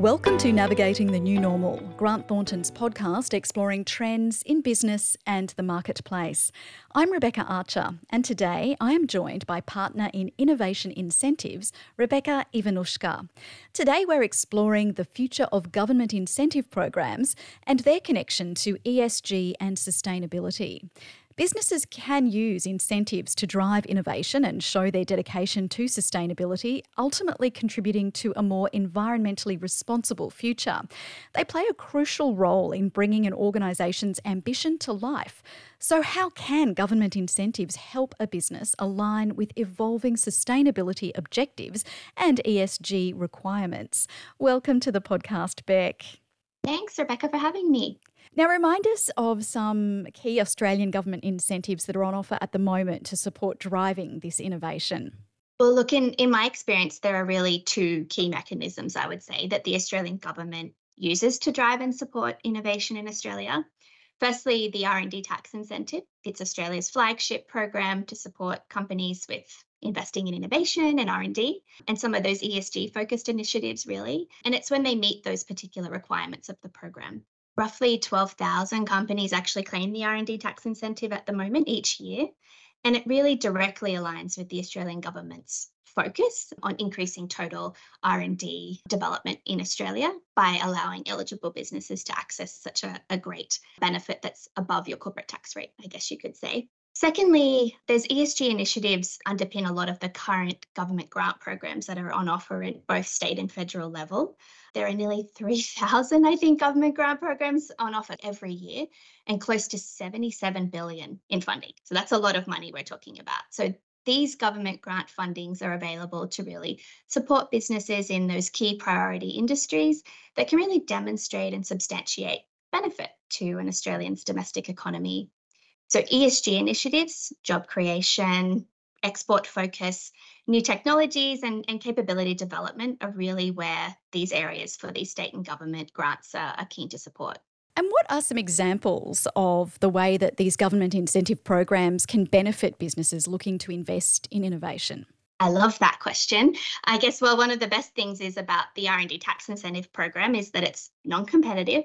Welcome to Navigating the New Normal, Grant Thornton's podcast exploring trends in business and the marketplace. I'm Rebecca Archer, and today I am joined by partner in Innovation Incentives, Rebecca Iwanuscha. Today we're exploring the future of government incentive programs and their connection to ESG and sustainability. Businesses can use incentives to drive innovation and show their dedication to sustainability, ultimately contributing to a more environmentally responsible future. They play a crucial role in bringing an organisation's ambition to life. So, how can government incentives help a business align with evolving sustainability objectives and ESG requirements? Welcome to the podcast, Beck. Thanks, Rebecca, for having me. Now, remind us of some key Australian government incentives that are on offer at the moment to support driving this innovation. Well, look, in, in my experience, there are really two key mechanisms, I would say, that the Australian government uses to drive and support innovation in Australia. Firstly, the R&D tax incentive. It's Australia's flagship program to support companies with investing in innovation and R&D and some of those ESG focused initiatives really. And it's when they meet those particular requirements of the program roughly 12,000 companies actually claim the R&D tax incentive at the moment each year. And it really directly aligns with the Australian government's focus on increasing total R&D development in Australia by allowing eligible businesses to access such a, a great benefit that's above your corporate tax rate, I guess you could say. Secondly, there's ESG initiatives underpin a lot of the current government grant programs that are on offer at both state and federal level. There are nearly 3,000, I think, government grant programs on offer every year and close to 77 billion in funding. So that's a lot of money we're talking about. So these government grant fundings are available to really support businesses in those key priority industries that can really demonstrate and substantiate benefit to an Australian's domestic economy so ESG initiatives, job creation, export focus, new technologies and, and capability development are really where these areas for these state and government grants are, are keen to support. And what are some examples of the way that these government incentive programs can benefit businesses looking to invest in innovation? I love that question. I guess well one of the best things is about the R&D tax incentive program is that it's non-competitive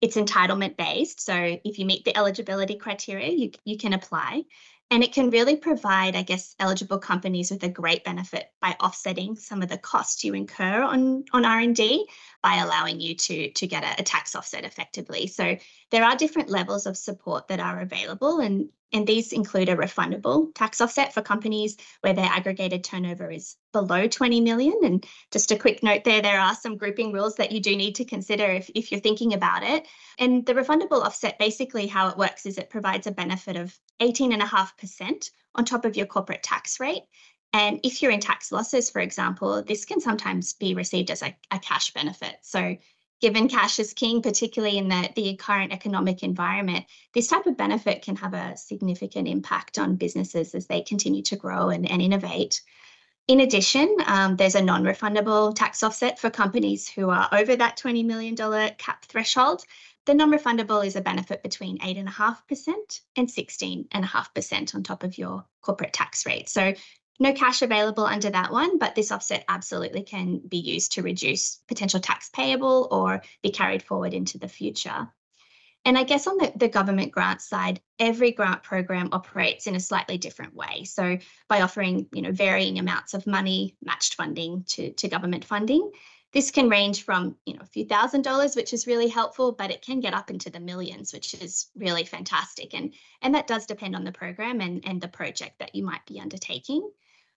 it's entitlement based. So if you meet the eligibility criteria, you, you can apply. And it can really provide, I guess, eligible companies with a great benefit by offsetting some of the costs you incur on, on R&D by allowing you to, to get a, a tax offset effectively. So there are different levels of support that are available and and these include a refundable tax offset for companies where their aggregated turnover is below 20 million. And just a quick note there, there are some grouping rules that you do need to consider if, if you're thinking about it. And the refundable offset, basically how it works is it provides a benefit of 18.5% on top of your corporate tax rate. And if you're in tax losses, for example, this can sometimes be received as a, a cash benefit. So given cash is king, particularly in the, the current economic environment, this type of benefit can have a significant impact on businesses as they continue to grow and, and innovate. In addition, um, there's a non refundable tax offset for companies who are over that $20 million cap threshold. The non refundable is a benefit between 8.5% and 16.5% on top of your corporate tax rate. So no cash available under that one, but this offset absolutely can be used to reduce potential tax payable or be carried forward into the future. And I guess on the, the government grant side, every grant program operates in a slightly different way. So by offering, you know, varying amounts of money, matched funding to, to government funding, this can range from, you know, a few thousand dollars, which is really helpful, but it can get up into the millions, which is really fantastic. And, and that does depend on the program and, and the project that you might be undertaking.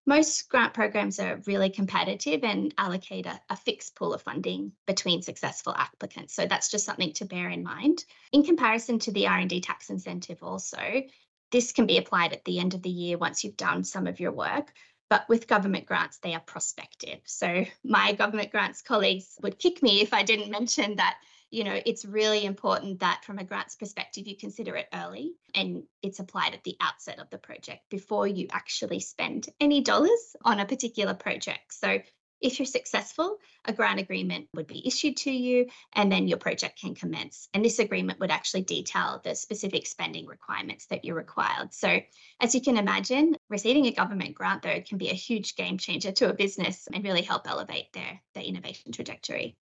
Most grant programs are really competitive and allocate a, a, fixed pool of funding between successful applicants. So that's just something to bear in mind. In comparison to the R&D tax incentive also, this can be applied at the end of the year once you've done some of your work. But with government grants, they are prospective. So my government grants colleagues would kick me if I didn't mention that you know, it's really important that from a grants perspective, you consider it early and it's applied at the outset of the project before you actually spend any dollars on a particular project. So if you're successful, a grant agreement would be issued to you and then your project can commence. And this agreement would actually detail the specific spending requirements that you're required. So, as you can imagine, receiving a government grant, though, can be a huge game changer to a business and really help elevate their, their innovation trajectory.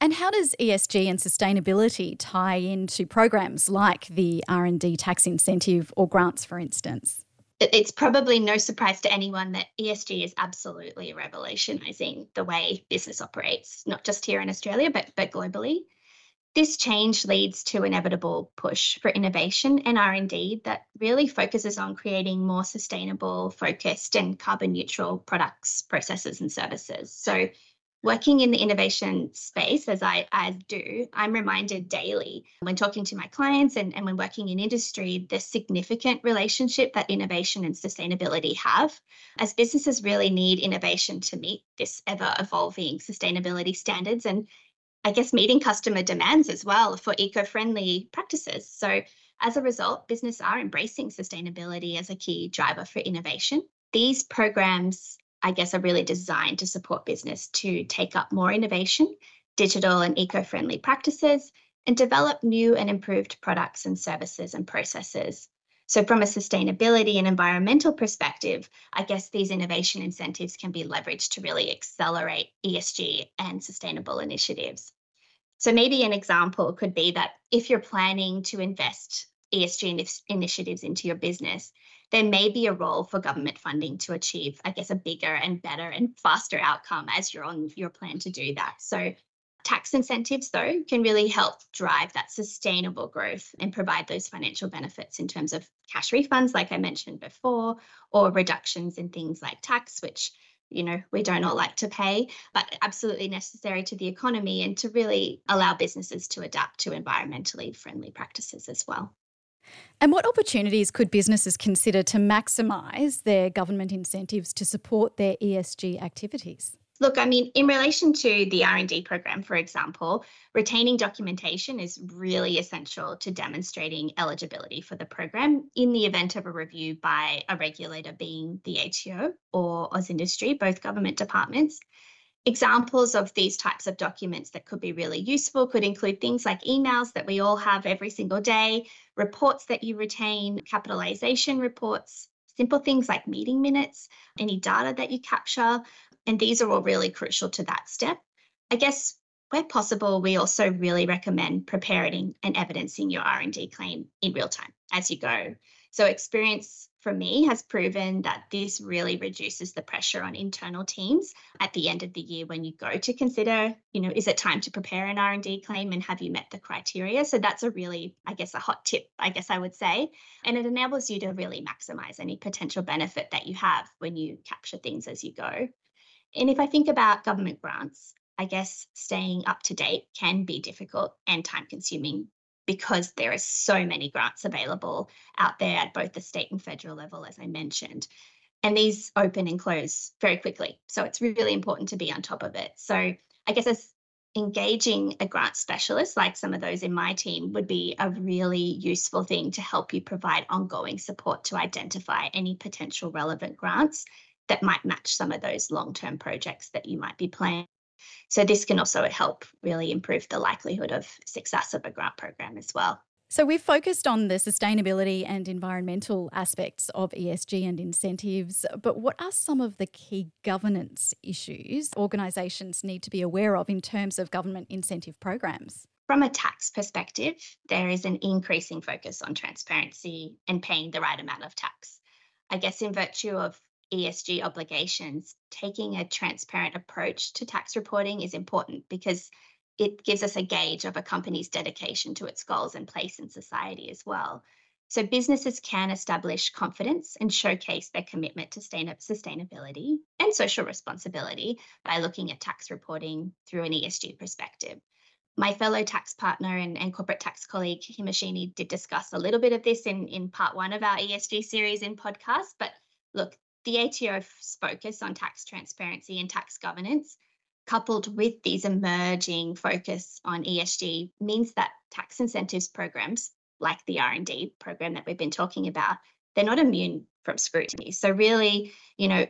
And how does ESG and sustainability tie into programs like the R&D tax incentive or grants for instance? It's probably no surprise to anyone that ESG is absolutely revolutionizing the way business operates, not just here in Australia, but, but globally. This change leads to inevitable push for innovation and R&D that really focuses on creating more sustainable, focused and carbon neutral products, processes and services. So working in the innovation space as I, do, I'm reminded daily when talking to my clients and, and when working in industry, the significant relationship that innovation and sustainability have. As businesses really need innovation to meet this ever evolving sustainability standards and I guess meeting customer demands as well for eco-friendly practices. So as a result, business are embracing sustainability as a key driver for innovation. These programs I guess, are really designed to support business to take up more innovation, digital and eco friendly practices, and develop new and improved products and services and processes. So, from a sustainability and environmental perspective, I guess these innovation incentives can be leveraged to really accelerate ESG and sustainable initiatives. So, maybe an example could be that if you're planning to invest ESG initiatives into your business, there may be a role for government funding to achieve, I guess, a bigger and better and faster outcome as you're on your plan to do that. So, tax incentives, though, can really help drive that sustainable growth and provide those financial benefits in terms of cash refunds, like I mentioned before, or reductions in things like tax, which you know we don't all like to pay but absolutely necessary to the economy and to really allow businesses to adapt to environmentally friendly practices as well and what opportunities could businesses consider to maximise their government incentives to support their ESG activities? Look, I mean, in relation to the R&D program, for example, retaining documentation is really essential to demonstrating eligibility for the program in the event of a review by a regulator being the ATO or AusIndustry, both government departments. Examples of these types of documents that could be really useful could include things like emails that we all have every single day, reports that you retain, capitalization reports, simple things like meeting minutes, any data that you capture. And these are all really crucial to that step. I guess where possible, we also really recommend preparing and evidencing your R&D claim in real time as you go. So experience for me has proven that this really reduces the pressure on internal teams at the end of the year when you go to consider you know is it time to prepare an r&d claim and have you met the criteria? So that's a really i guess a hot tip i guess i would say. And it enables you to really maximize any potential benefit that you have when you capture things as you go. And if i think about government grants I guess staying up to date can be difficult and time consuming because there are so many grants available out there at both the state and federal level, as I mentioned. And these open and close very quickly. So it's really important to be on top of it. So I guess as engaging a grant specialist, like some of those in my team, would be a really useful thing to help you provide ongoing support to identify any potential relevant grants that might match some of those long term projects that you might be planning so this can also help really improve the likelihood of success of a grant program as well. So we've focused on the sustainability and environmental aspects of ESG and incentives, but what are some of the key governance issues organisations need to be aware of in terms of government incentive programs? From a tax perspective, there is an increasing focus on transparency and paying the right amount of tax. I guess in virtue of ESG obligations, taking a transparent approach to tax reporting is important because it gives us a gauge of a company's dedication to its goals and place in society as well. So businesses can establish confidence and showcase their commitment to sustainability and social responsibility by looking at tax reporting through an ESG perspective. My fellow tax partner and, and corporate tax colleague Himashini did discuss a little bit of this in, in part one of our ESG series in podcast, but look, the ATO's focus on tax transparency and tax governance, coupled with these emerging focus on ESG, means that tax incentives programs like the R&D program that we've been talking about, they're not immune from scrutiny. So really, you know,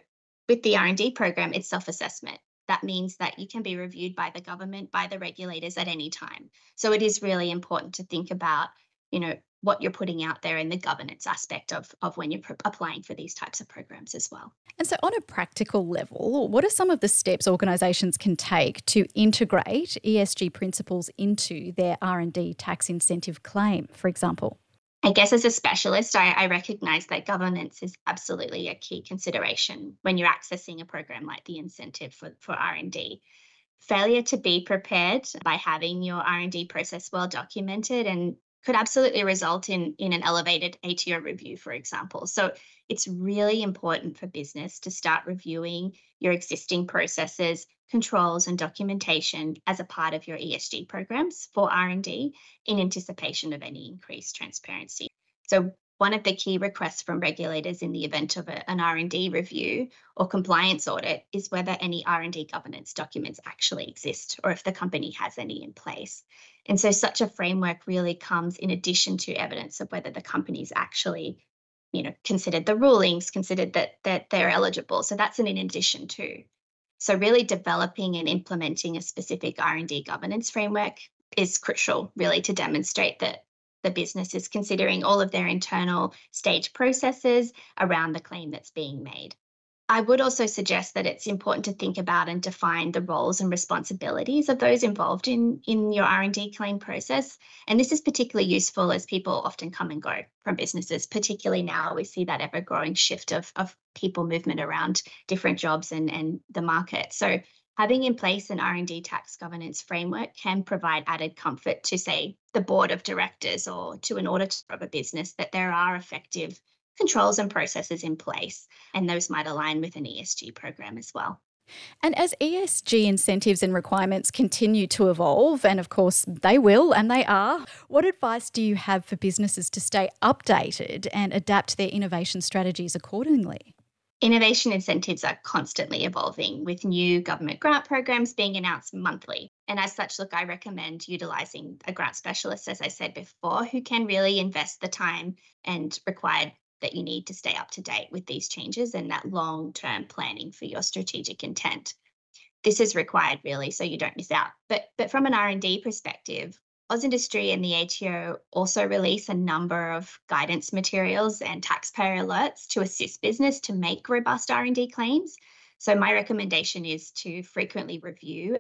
with the R&D program, it's self-assessment. That means that you can be reviewed by the government, by the regulators at any time. So it is really important to think about you know, what you're putting out there in the governance aspect of, of when you're applying for these types of programs as well. And so, on a practical level, what are some of the steps organisations can take to integrate ESG principles into their R and D tax incentive claim, for example? I guess as a specialist, I, I recognise that governance is absolutely a key consideration when you're accessing a program like the incentive for, for R and D failure to be prepared by having your R&D process well documented and could absolutely result in, in an elevated ATO review, for example. So it's really important for business to start reviewing your existing processes, controls, and documentation as a part of your ESG programs for R&D in anticipation of any increased transparency. So one of the key requests from regulators in the event of a, an R&D review or compliance audit is whether any R&D governance documents actually exist or if the company has any in place. And so such a framework really comes in addition to evidence of whether the company's actually you know considered the rulings considered that that they're eligible so that's an in addition to so really developing and implementing a specific r&d governance framework is crucial really to demonstrate that the business is considering all of their internal stage processes around the claim that's being made. I would also suggest that it's important to think about and define the roles and responsibilities of those involved in, in your R&D claim process. And this is particularly useful as people often come and go from businesses, particularly now we see that ever growing shift of, of people movement around different jobs and, and the market. So having in place an R&D tax governance framework can provide added comfort to say the board of directors or to an auditor of a business that there are effective controls and processes in place and those might align with an ESG program as well. And as ESG incentives and requirements continue to evolve, and of course they will and they are, what advice do you have for businesses to stay updated and adapt their innovation strategies accordingly? Innovation incentives are constantly evolving with new government grant programs being announced monthly. And as such, look, I recommend utilising a grant specialist, as I said before, who can really invest the time and required that you need to stay up to date with these changes and that long term planning for your strategic intent. This is required really so you don't miss out. But but from an R&D perspective, AusIndustry and the ATO also release a number of guidance materials and taxpayer alerts to assist business to make robust R&D claims. So my recommendation is to frequently review,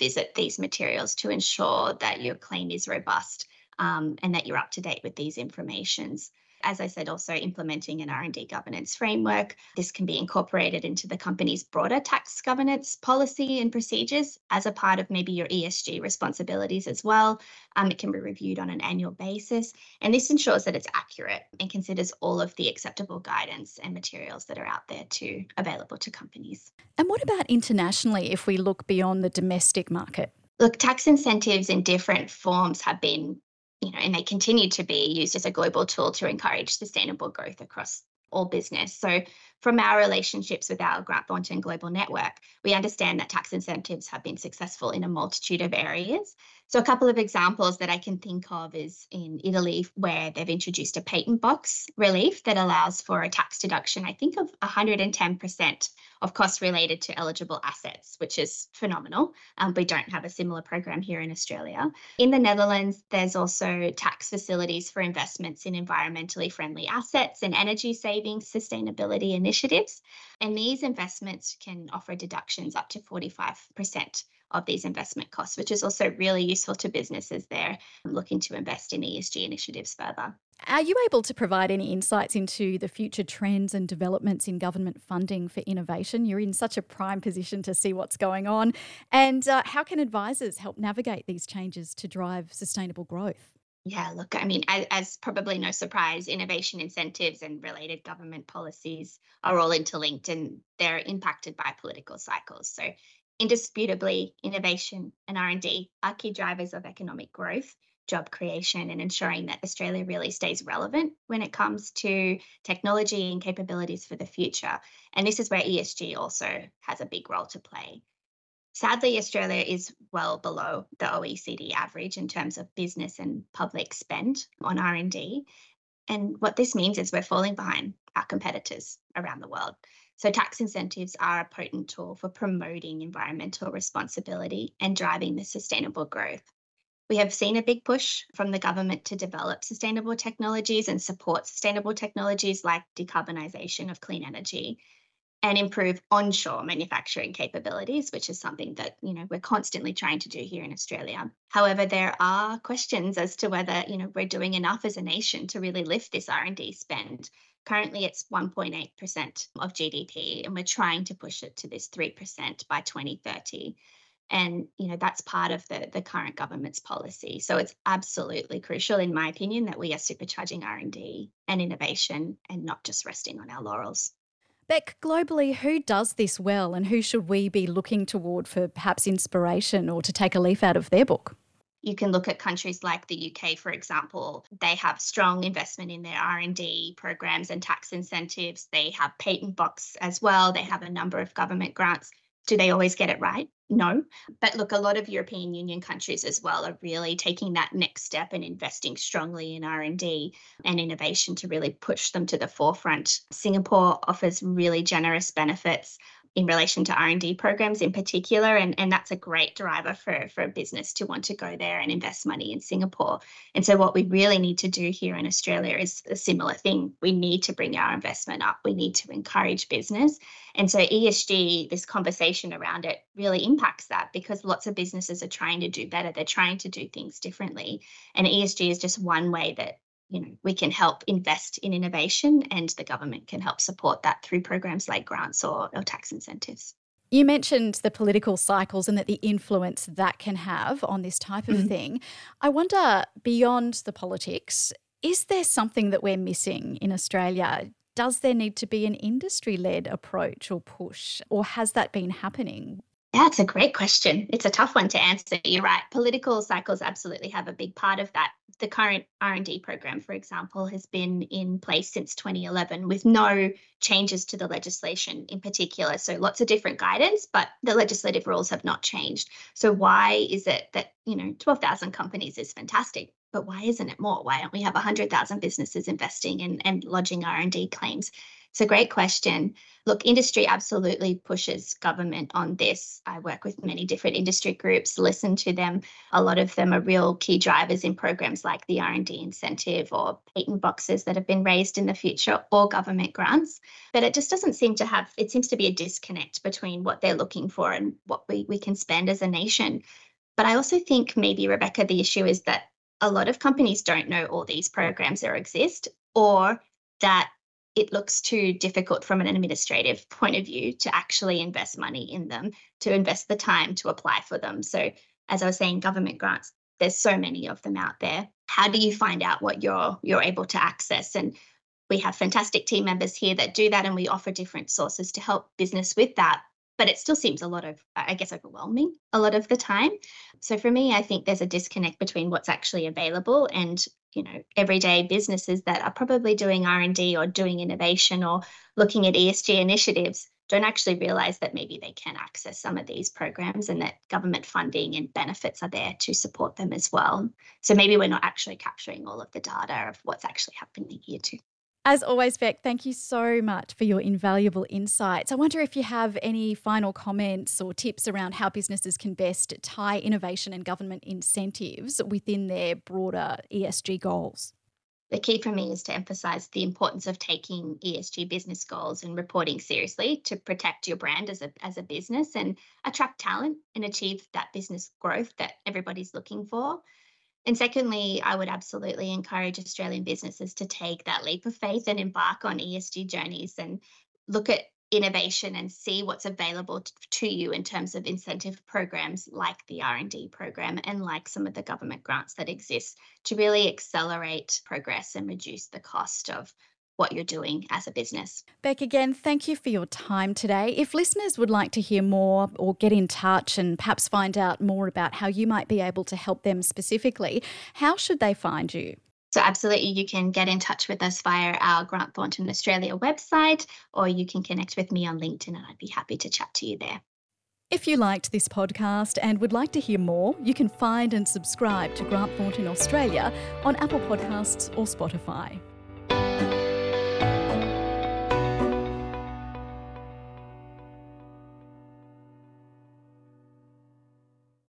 visit these materials to ensure that your claim is robust um, and that you're up to date with these informations as I said, also implementing an R&D governance framework. This can be incorporated into the company's broader tax governance policy and procedures as a part of maybe your ESG responsibilities as well. Um, it can be reviewed on an annual basis, and this ensures that it's accurate and considers all of the acceptable guidance and materials that are out there to available to companies. And what about internationally if we look beyond the domestic market? Look, tax incentives in different forms have been you know, and they continue to be used as a global tool to encourage sustainable growth across all business. So, from our relationships with our Grant Thornton Global Network, we understand that tax incentives have been successful in a multitude of areas. So, a couple of examples that I can think of is in Italy, where they've introduced a patent box relief that allows for a tax deduction, I think, of 110% of costs related to eligible assets, which is phenomenal. Um, we don't have a similar program here in Australia. In the Netherlands, there's also tax facilities for investments in environmentally friendly assets and energy saving sustainability initiatives. And these investments can offer deductions up to 45% of these investment costs, which is also really useful to businesses there looking to invest in ESG initiatives further. Are you able to provide any insights into the future trends and developments in government funding for innovation? You're in such a prime position to see what's going on. And uh, how can advisors help navigate these changes to drive sustainable growth? Yeah, look, I mean, as, as, probably no surprise, innovation incentives and related government policies are all interlinked and they're impacted by political cycles. So indisputably, innovation and R&D are key drivers of economic growth job creation and ensuring that Australia really stays relevant when it comes to technology and capabilities for the future. And this is where ESG also has a big role to play. Sadly, Australia is well below the OECD average in terms of business and public spend on R&D. And what this means is we're falling behind our competitors around the world. So, tax incentives are a potent tool for promoting environmental responsibility and driving the sustainable growth. We have seen a big push from the government to develop sustainable technologies and support sustainable technologies like decarbonisation of clean energy and improve onshore manufacturing capabilities which is something that you know we're constantly trying to do here in Australia. However there are questions as to whether you know we're doing enough as a nation to really lift this R&D spend currently it's 1.8% of GDP and we're trying to push it to this 3% by 2030 and you know that's part of the the current government's policy. So it's absolutely crucial in my opinion that we are supercharging r&d and innovation and not just resting on our laurels. Beck, globally, who does this well and who should we be looking toward for perhaps inspiration or to take a leaf out of their book? You can look at countries like the UK, for example. They have strong investment in their R&D programs and tax incentives. They have patent box as well. They have a number of government grants. Do they always get it right? No. But look, a lot of European Union countries as well are really taking that next step and investing strongly in R&D and innovation to really push them to the forefront. Singapore offers really generous benefits in relation to R&D programs in particular and, and that's a great driver for, for a business to want to go there and invest money in Singapore. And so what we really need to do here in Australia is a similar thing. We need to bring our investment up. We need to encourage business. And so ESG, this conversation around it really impacts that because lots of businesses are trying to do better. They're trying to do things differently. And ESG is just one way that you know we can help invest in innovation and the government can help support that through programs like grants or, or tax incentives you mentioned the political cycles and that the influence that can have on this type of mm-hmm. thing. I wonder, beyond the politics, is there something that we're missing in Australia? Does there need to be an industry led approach or push, or has that been happening? It's a great question. It's a tough one to answer. You're right. Political cycles absolutely have a big part of that. The current R&D program, for example, has been in place since 2011 with no changes to the legislation in particular. So lots of different guidance, but the legislative rules have not changed. So why is it that, you know, 12,000 companies is fantastic, but why isn't it more? Why don't we have 100,000 businesses investing and, and lodging R&D claims? It's a great question. Look, industry absolutely pushes government on this. I work with many different industry groups, listen to them. A lot of them are real key drivers in programs like the R&D incentive or patent boxes that have been raised in the future or government grants. But it just doesn't seem to have, it seems to be a disconnect between what they're looking for and what we, we can spend as a nation. But I also think maybe, Rebecca, the issue is that a lot of companies don't know all these programs that exist or that it looks too difficult from an administrative point of view to actually invest money in them, to invest the time to apply for them. So, as I was saying, government grants, there's so many of them out there. How do you find out what you're you're able to access? And we have fantastic team members here that do that, and we offer different sources to help business with that. But it still seems a lot of, I guess, overwhelming a lot of the time. So for me, I think there's a disconnect between what's actually available and you know everyday businesses that are probably doing r&d or doing innovation or looking at esg initiatives don't actually realize that maybe they can access some of these programs and that government funding and benefits are there to support them as well. So maybe we're not actually capturing all of the data of what's actually happening here too as always, Beck, thank you so much for your invaluable insights. I wonder if you have any final comments or tips around how businesses can best tie innovation and government incentives within their broader ESG goals. The key for me is to emphasize the importance of taking ESG business goals and reporting seriously to protect your brand as a, as a business and attract talent and achieve that business growth that everybody's looking for. And secondly, I would absolutely encourage Australian businesses to take that leap of faith and embark on ESG journeys and look at innovation and see what's available to you in terms of incentive programs like the R&D program and like some of the government grants that exist to really accelerate progress and reduce the cost of what you're doing as a business. Beck, again, thank you for your time today. If listeners would like to hear more or get in touch and perhaps find out more about how you might be able to help them specifically, how should they find you? So, absolutely, you can get in touch with us via our Grant Thornton Australia website, or you can connect with me on LinkedIn, and I'd be happy to chat to you there. If you liked this podcast and would like to hear more, you can find and subscribe to Grant Thornton Australia on Apple Podcasts or Spotify.